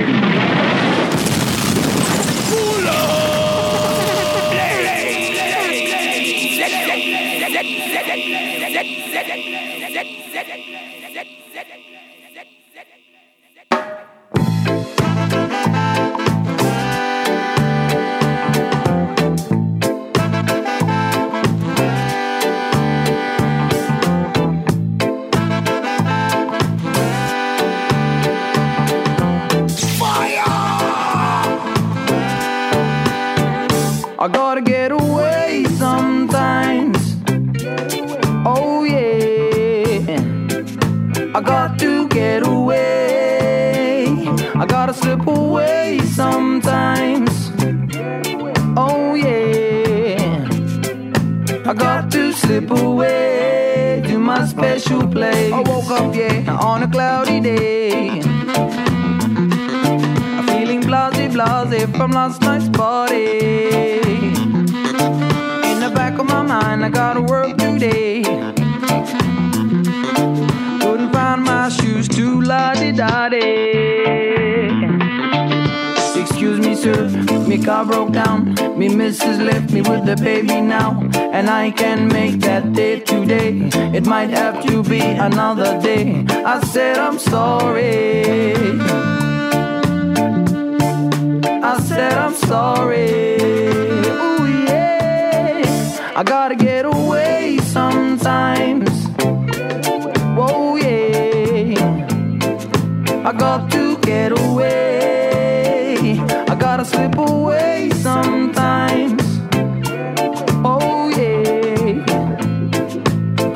Zedek, zedek, zedek, zedek, zedek, zedek, zedek, zedek, zedek, zedek, zedek, zedek, zedek, place. I woke up, yeah, on a cloudy day. I'm feeling blase blase from last night's party. In the back of my mind, I gotta work today. Couldn't find my shoes to la di da Excuse me, sir, me car broke down. Me missus left me with the baby now. And I can make that day today. It might have to be another day. I said I'm sorry. I said I'm sorry. Ooh yeah. I gotta get away sometimes. Whoa yeah. I got to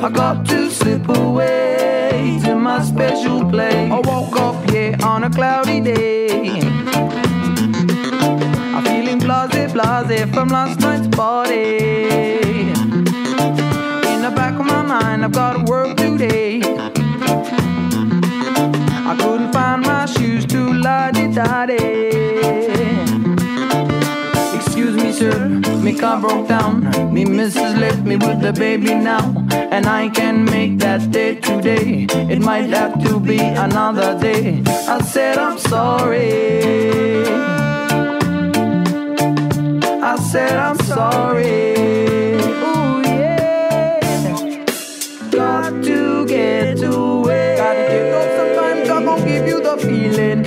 I got to slip away to my special place. I woke up, yeah, on a cloudy day. I'm feeling blase, blase from last night's party. In the back of my mind, I've got to work today. I couldn't find my shoes to la di da car broke down. Me missus left me with the baby now. And I can make that day today. It might have to be another day. I said I'm sorry. I said I'm sorry. Ooh yeah. Got to get away. Got to get up sometimes. I'm gonna give you the feeling.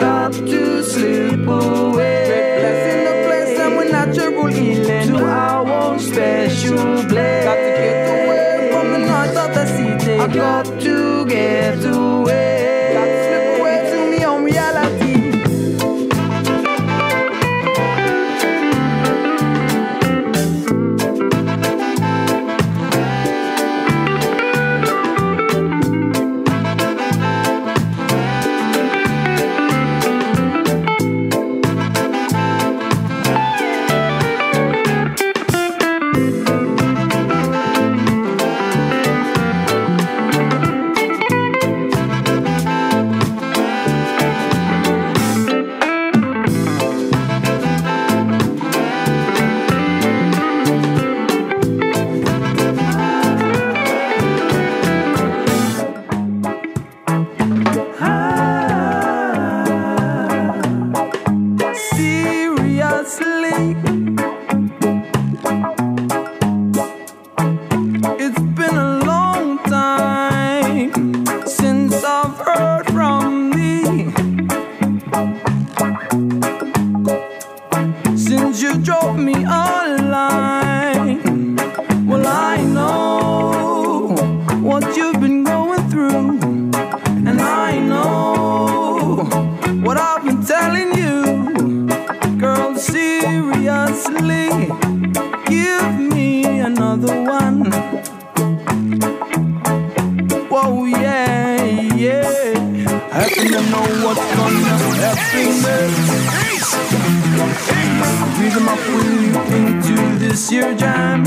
Rhythm up when into this year jam.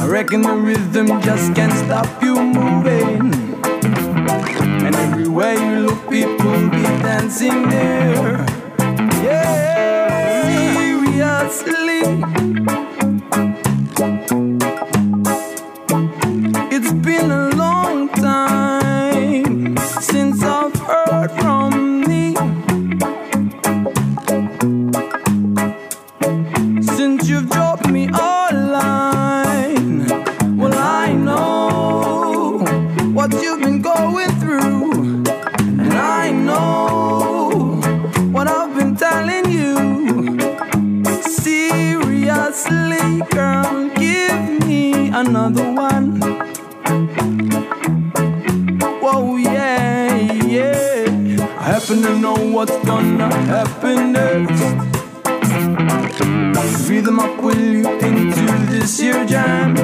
I reckon the rhythm just can't stop you moving. And everywhere you look, people be dancing there. Yeah, seriously. Happen to know what's gonna happen next. Rhythm up will you into this here jam.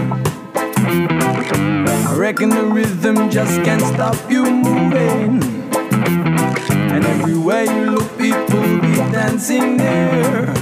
I reckon the rhythm just can't stop you moving. And everywhere you look, people be dancing there.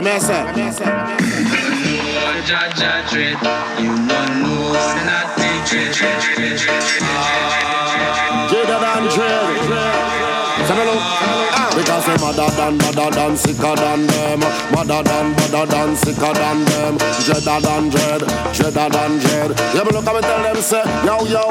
don't know not the dread. Jada than, madder than, sicker than them. Madder than, madder than, sicker than them. Dreader than dread, dreader than dread. Yeah, but look at me tell them say, yo, yo.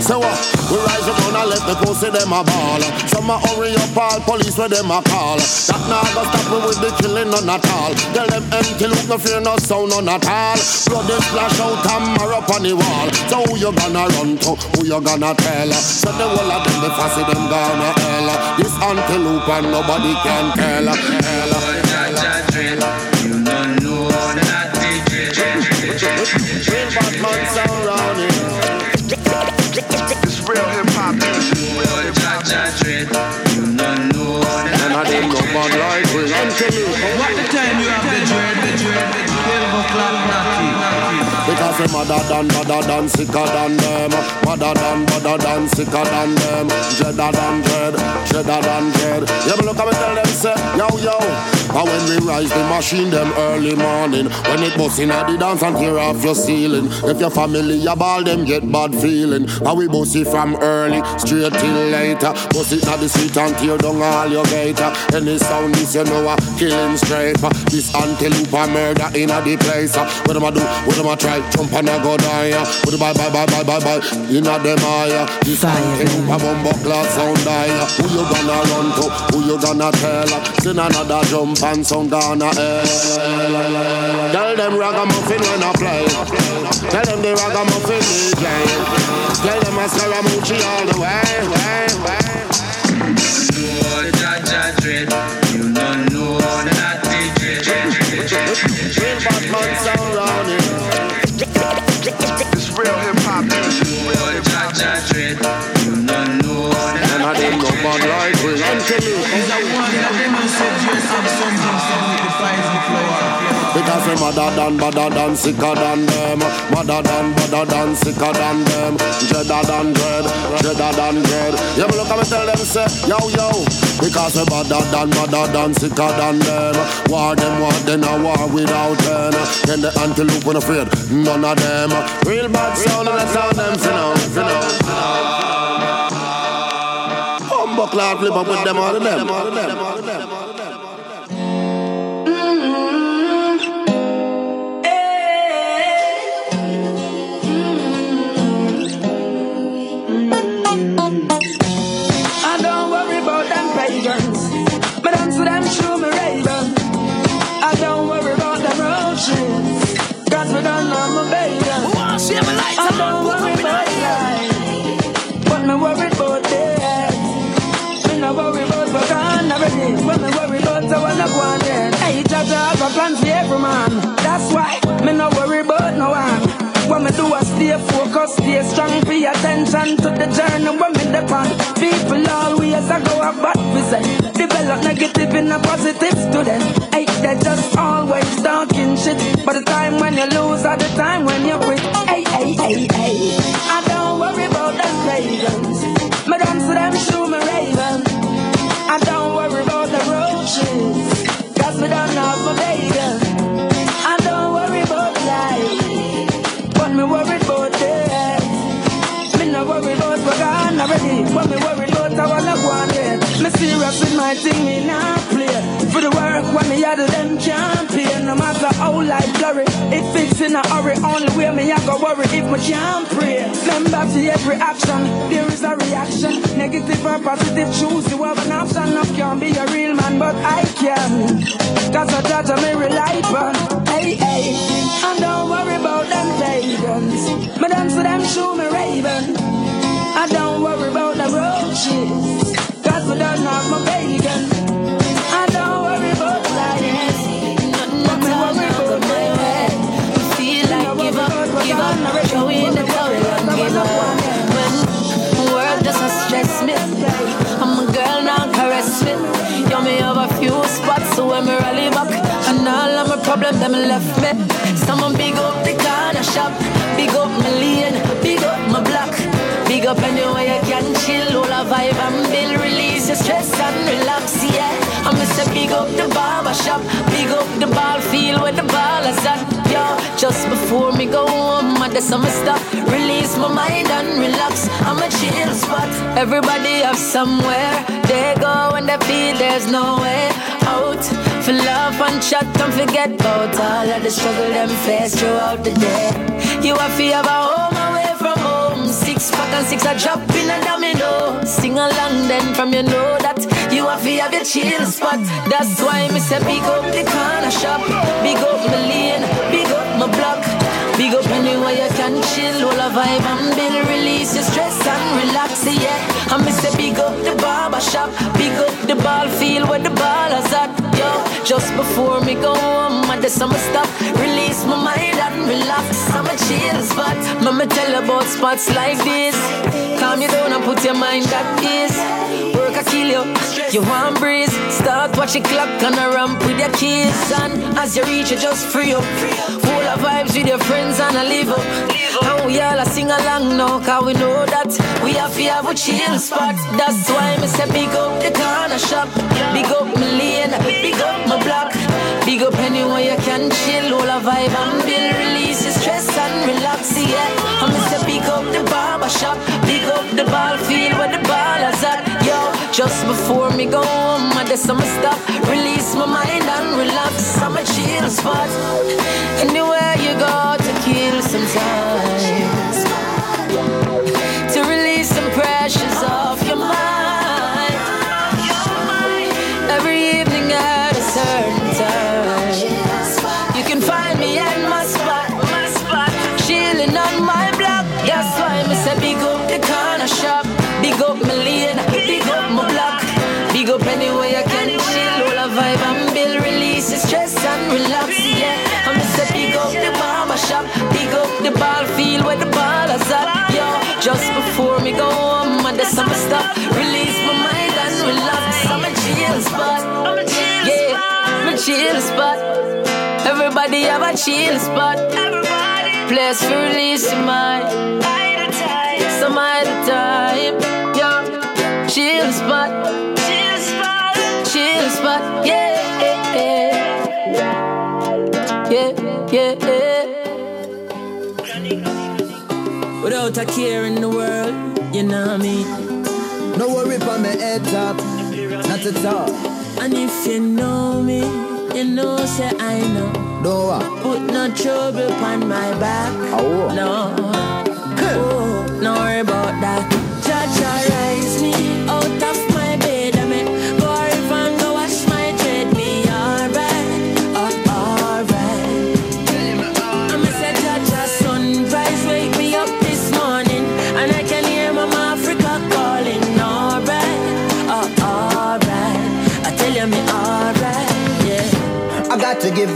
Say what? We rise up and let the pussy them a ball. Some a hurry up all police where them a call. That now go stop me with the killing none at all. Tell them empty look no fear no sound none at all. Blood they splash out and mark up on the wall. So who you gonna run to? Who you gonna tell? So the whole of them, the fussy them gonna hell. This antelope and nobody can tell. Tell, You don't know that Real Batman sound round Because they madder than, madder than, sicker than them. Madder than, madder than, sicker than them. Dreader than dread, dreader than dread. Yeah, but look at me tell them say, yo, yo. And when we rise the machine them early morning. When it bust in at the dance and tear off your ceiling. If your family you ball them get bad feeling. And we bust it from early straight till later. Bust it at the street and tear down all your gator. Any sound this you know a killing straight This antelope a murder in a the place uh. What am I do, what am I try Jump and I go die Put bye bye bye bye bye bye In a them eye This antelope a bumbo class sound die Who you gonna run to, who you gonna tell Send another jump and sound gonna hell Tell them ragamuffin when I play. Tell them the ragamuffin DJ Tell them I Scaramucci all the way, way, way. Jah Jah dread. You don't know that Real Batman Madder than, madder than, sicker than them. Madder than, madder than, sicker than them. Dreader than dread, dreader than dread. Yeah, but look at me tell them say, yo, yo. Because they madder than, madder than, sicker than them. War them, war then a war without end. Then the antelope when afraid, none of them. Real bad sound and the sound them, you know, you know. Humble cloud flip up with them, them, them, them, all of them I want then. Hey, have a plan for every man. That's why me no worry about no one. What me do is stay focused, stay strong, pay attention to the journey when me depend. People always a go about visit. Develop negative in a positive student. Hey, they just always talking shit. But the time when you lose are the time when you quit. Hey, hey, hey, hey. Me worried about death. Me no worry about what gone already. But me worried about I look one day. Me serious with my thing, me not play. For the work when me had them can't. No matter how life blurry, it fits in a hurry. Only way me I go worry if me can't pray. Remember to every action, there is a reaction. Negative or positive, choose you have an option. I can't be a real man, but I can. Cause I judge me rely on. Hey, hey, and don't worry about them pagans. Me dance to them, show me raven. I don't worry about the roaches. Cause we don't have my bacon. Problems them left me. Someone big up the corner shop, big up my lane, big up my block. Big up anywhere you can chill, all a vibe and build, release your stress and relax, yeah. I'm say big up the barber shop. Big up the ball field where the ball is at. Yo, just before me go home, I just some stop. Release my mind and relax. I'm a chill spot. Everybody have somewhere they go when they feel there's no way out. For love and chat, don't forget about all of the struggle them face throughout the day. You have to have a home away from home. Six pack and six a drop in a domino. Sing along then from you know that you have to have your chill spot. That's why me say big up the corner shop, big up my lane, big up my block. Big up anywhere you can chill, all a vibe and build, release your stress and relax, yeah. I miss say big up the barber shop, big up the ball field where the ball is at. Just before me go home, I just I'ma release my mind and relax. I'm a chill spot, mama tell about spots like this. Calm you down and put your mind at ease. Work I kill you, you want breeze. Start watch the clock and a ramp with your kids, and as you reach, you just free up. Full of vibes with your friends and a live up. And we all a sing along now, cause we know that we have to have a chill spot. That's why me say big up the corner shop, big up my lane, big up my block, big up anywhere you can chill, all a vibe and build, release your stress and relax, yeah. Me say big up the barber shop, big up the ball field where the ball is at, yo. Just before me go home, I just I'ma stop, release my mind and relax. I'm a chill spot. Anywhere you go to kill some time, Everybody have a chill spot. Place to release your mind. Some at a time, yo. Chill spot, chill spot, chill spot, yeah, yeah, yeah, yeah. Without a care in the world, you know what I mean. No worry for me head top, not at all. And if you know me, you know say I know. No what? Put no trouble upon my back. Oh. No. Oh, no worry about that.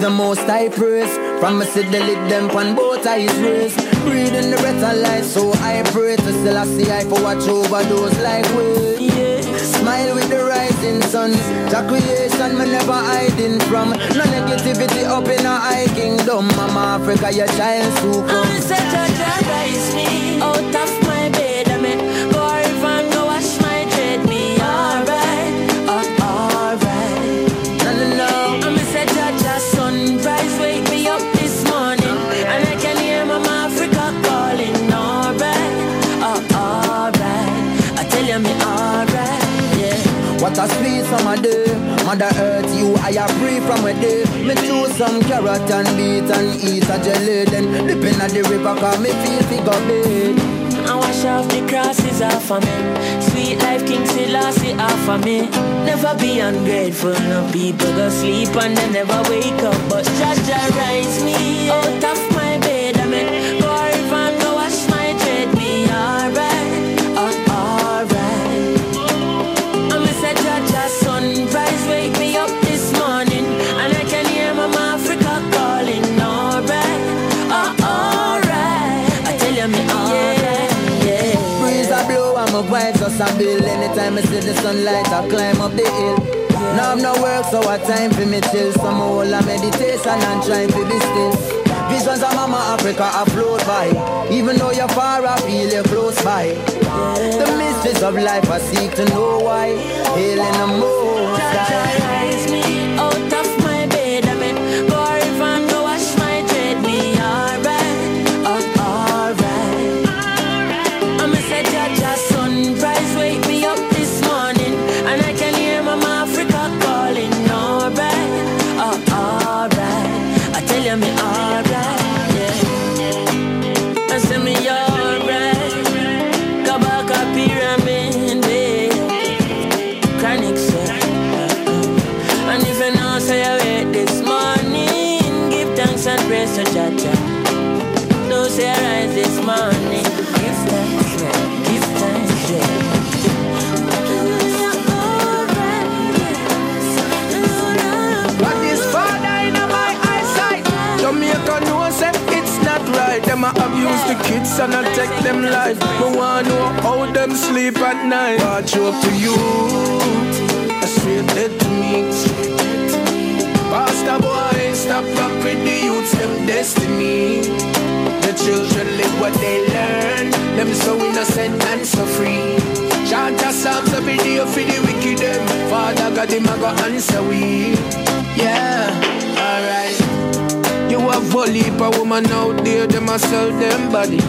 The most high praise. From me see the lid them on both eyes raised. Breathing the breath of life, so I pray to still I see I for watch over those like we. Yeah. Smile with the rising sun. The creation me never hiding from. No negativity up in a high kingdom. Mama Africa, your child so I'm come. such a rise me out of yeah. What a sweet summer day. Mother Earth, you I am free from a day. Me choose some carrot and beet and eat a jelly. Then dip in the river, cause me feel figure big. I wash off the crosses off of me. Sweet life, King Selassie off of me. Never be ungrateful, no people go sleep and they never wake up. But Jah Jah rise me out of just a build Anytime I see the sunlight I climb up the hill. Now I'm no work so what time for me chill. Some whole a meditation and trying to be still. Visions of Mama Africa I float by. Even though you're far I feel you're close by. The mysteries of life I seek to know why. Hailing the most high. them sleep at night. Bad joke to you, a straight dead to me. Pastor boy, stop up with the youths, them destiny. The children live what they learn, them so innocent and so free. Chant a psalms every day for the wicked them. Father God, him a go answer we. Yeah, alright. You a bully, a woman out there, them a sell them body.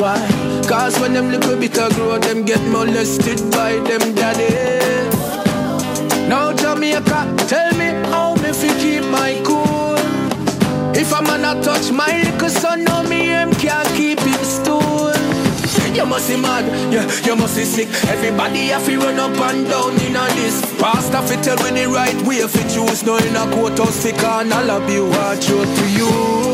Why? Cause when them little bit of grow, them get molested by them daddy. Now Jamaica, tell me how me fi keep my cool. If a man a touch my little son, no me him can't keep it stool. You must be mad, yeah, you must be sick. Everybody have to run up and down in a this. Pastor fi tell me the right way fi choose. No in a court or sick and I'll be what to you.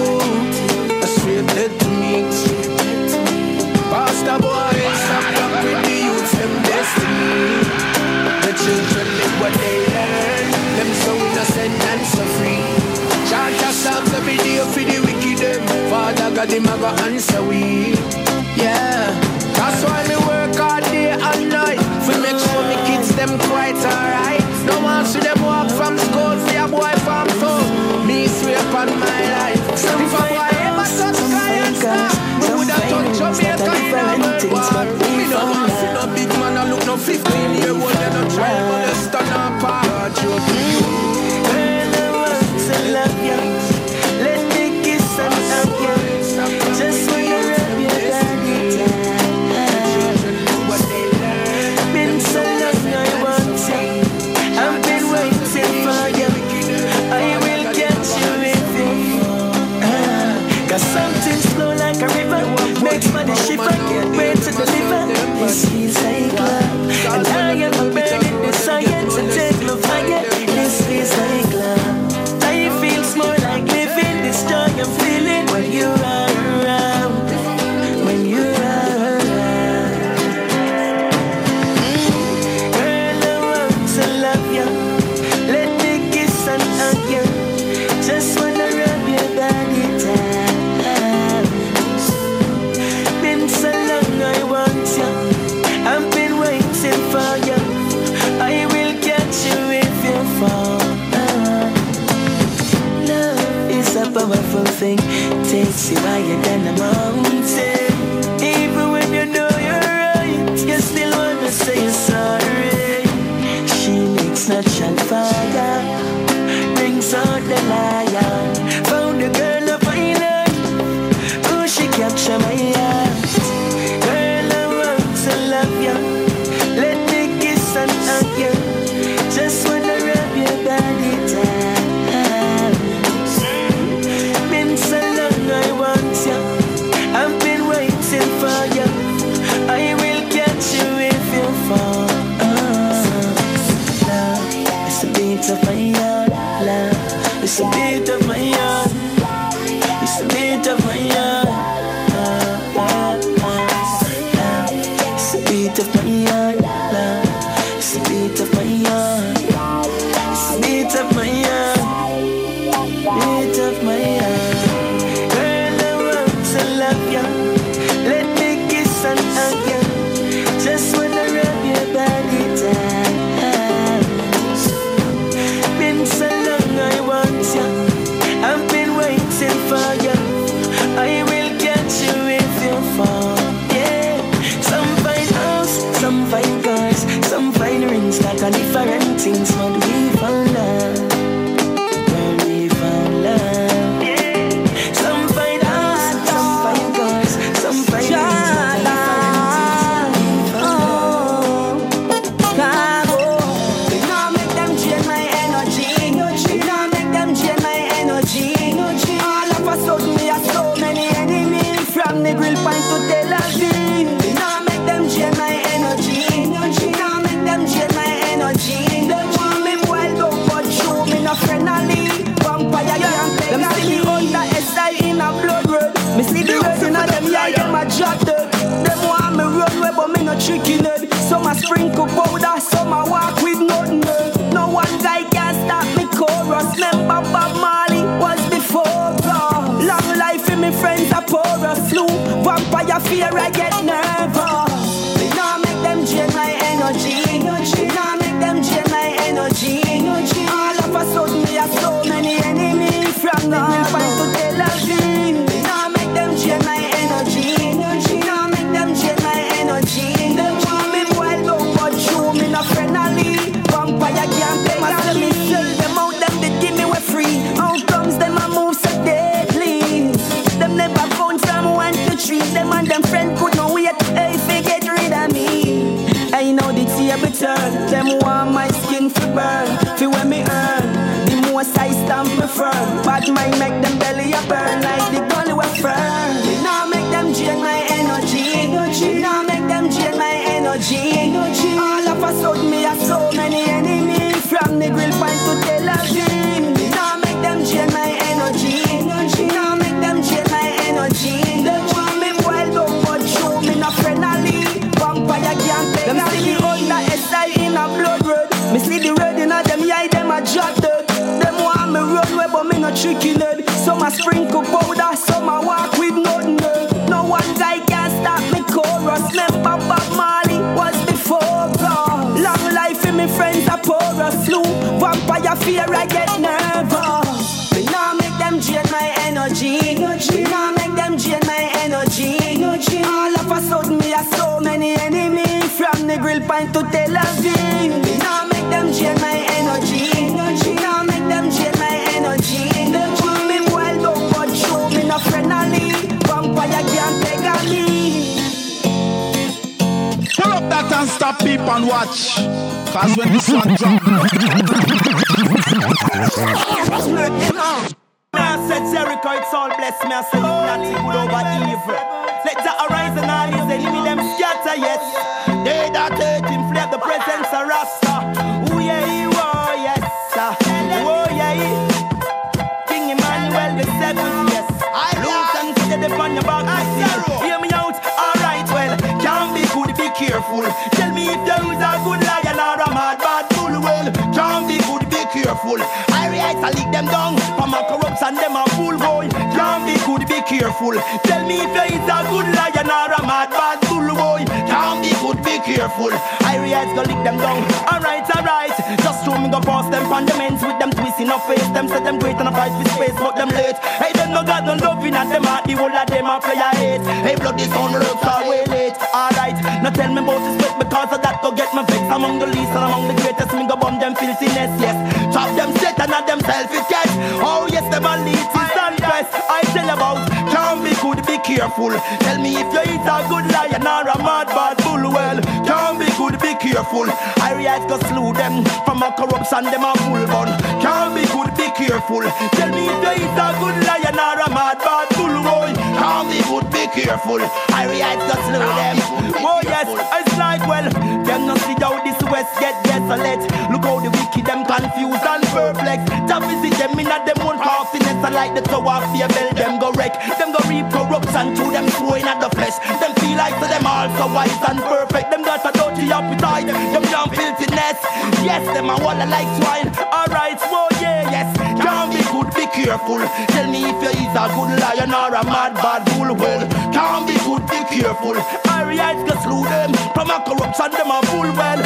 blind and so free. Chant a psalms every day for the wicked them. Father God, him a go answer we. Yeah, that's why me work all day and night. We make sure me kids them quite alright. No one see them walk from school for fear, I get nervous. Me nah make them drain my energy. Tricky lead. Some a sprinkle powder, some a walk with nothing. eh. No one guy can stop me chorus. Remember Bob Marley was before God. Long life in me friends a pour a slew. Vampire fear, I get nervous. Me nah make them drain my energy. Me nah make them drain my energy. All of a sudden me have so many enemies from the grill point to Tel Aviv. Nah stop people and watch. Cause when the sun drop. I said Jericho, it's all blessed. Me I said nothing good over evil. Careful. Tell me if there is a good lion or a mad bad bull boy. Can't be good, be careful. I react, go lick them down. Alright, alright. Just show me go past them fundaments with them twisting up face. Them say them great and a fight for space, but them late. Hey, them no got no loving at them heart. The whole of them a play hate. Hey, blood is on looks are way late. Alright, now tell me about this because of that go get me vex among the least and among the greatest. Me go bomb them filthiness, yes. Chop them straight and not them selfish catch. Oh yes, them a lead be careful. Tell me if you eat a good lion or a mad bad bull. Well, can't be good, be careful. I react go slew them from a corruption, them a full bun. Can't be good, be careful. Tell me if you eat a good lion or a mad bad bull. Boy, can't be good, be careful. I react go slew them. Oh yes, it's like well, them not see how this west get desolate. Look how the wicked them confused and perplexed. To visit them in a them own craftiness, I like the tower of Babel. Them go wreck, them go reap corruption to them throwing at the flesh. Them feel like to them all so wise and perfect. Them got a dirty appetite, them young filthiness. Yes, them a walla like swine. Alright, oh yeah, yes. Can't be good, be careful. Tell me if you is a good lion or a mad bad bull. Well, can't be good, be careful. Alright, go slew them. From a corruption, them a fool well.